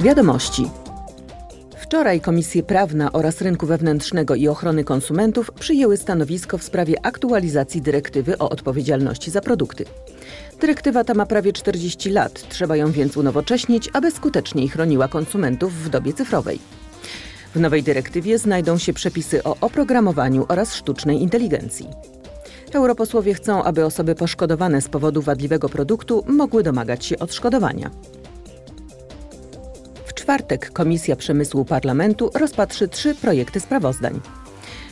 Wiadomości. Wczoraj Komisje Prawna oraz Rynku Wewnętrznego i Ochrony Konsumentów przyjęły stanowisko w sprawie aktualizacji dyrektywy o odpowiedzialności za produkty. Dyrektywa ta ma prawie 40 lat, trzeba ją więc unowocześnić, aby skuteczniej chroniła konsumentów w dobie cyfrowej. W nowej dyrektywie znajdą się przepisy o oprogramowaniu oraz sztucznej inteligencji. Europosłowie chcą, aby osoby poszkodowane z powodu wadliwego produktu mogły domagać się odszkodowania. Czwartek Komisja Przemysłu Parlamentu rozpatrzy trzy projekty sprawozdań.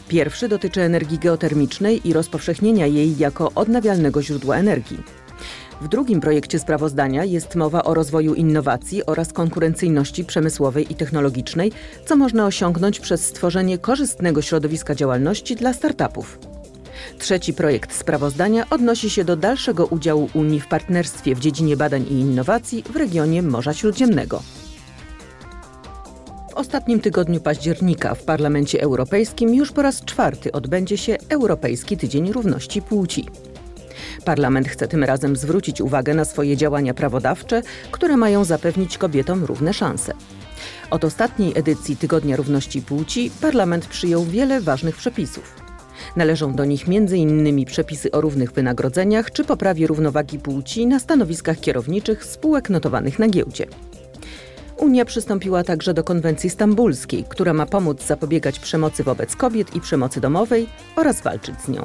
Pierwszy dotyczy energii geotermicznej i rozpowszechnienia jej jako odnawialnego źródła energii. W drugim projekcie sprawozdania jest mowa o rozwoju innowacji oraz konkurencyjności przemysłowej i technologicznej, co można osiągnąć przez stworzenie korzystnego środowiska działalności dla startupów. Trzeci projekt sprawozdania odnosi się do dalszego udziału Unii w partnerstwie w dziedzinie badań i innowacji w regionie Morza Śródziemnego. Ostatnim tygodniu października w Parlamencie Europejskim już po raz czwarty odbędzie się Europejski Tydzień Równości Płci. Parlament chce tym razem zwrócić uwagę na swoje działania prawodawcze, które mają zapewnić kobietom równe szanse. Od ostatniej edycji Tygodnia Równości Płci Parlament przyjął wiele ważnych przepisów. Należą do nich m.in. przepisy o równych wynagrodzeniach czy poprawie równowagi płci na stanowiskach kierowniczych spółek notowanych na giełdzie. Unia przystąpiła także do konwencji stambulskiej, która ma pomóc zapobiegać przemocy wobec kobiet i przemocy domowej oraz walczyć z nią.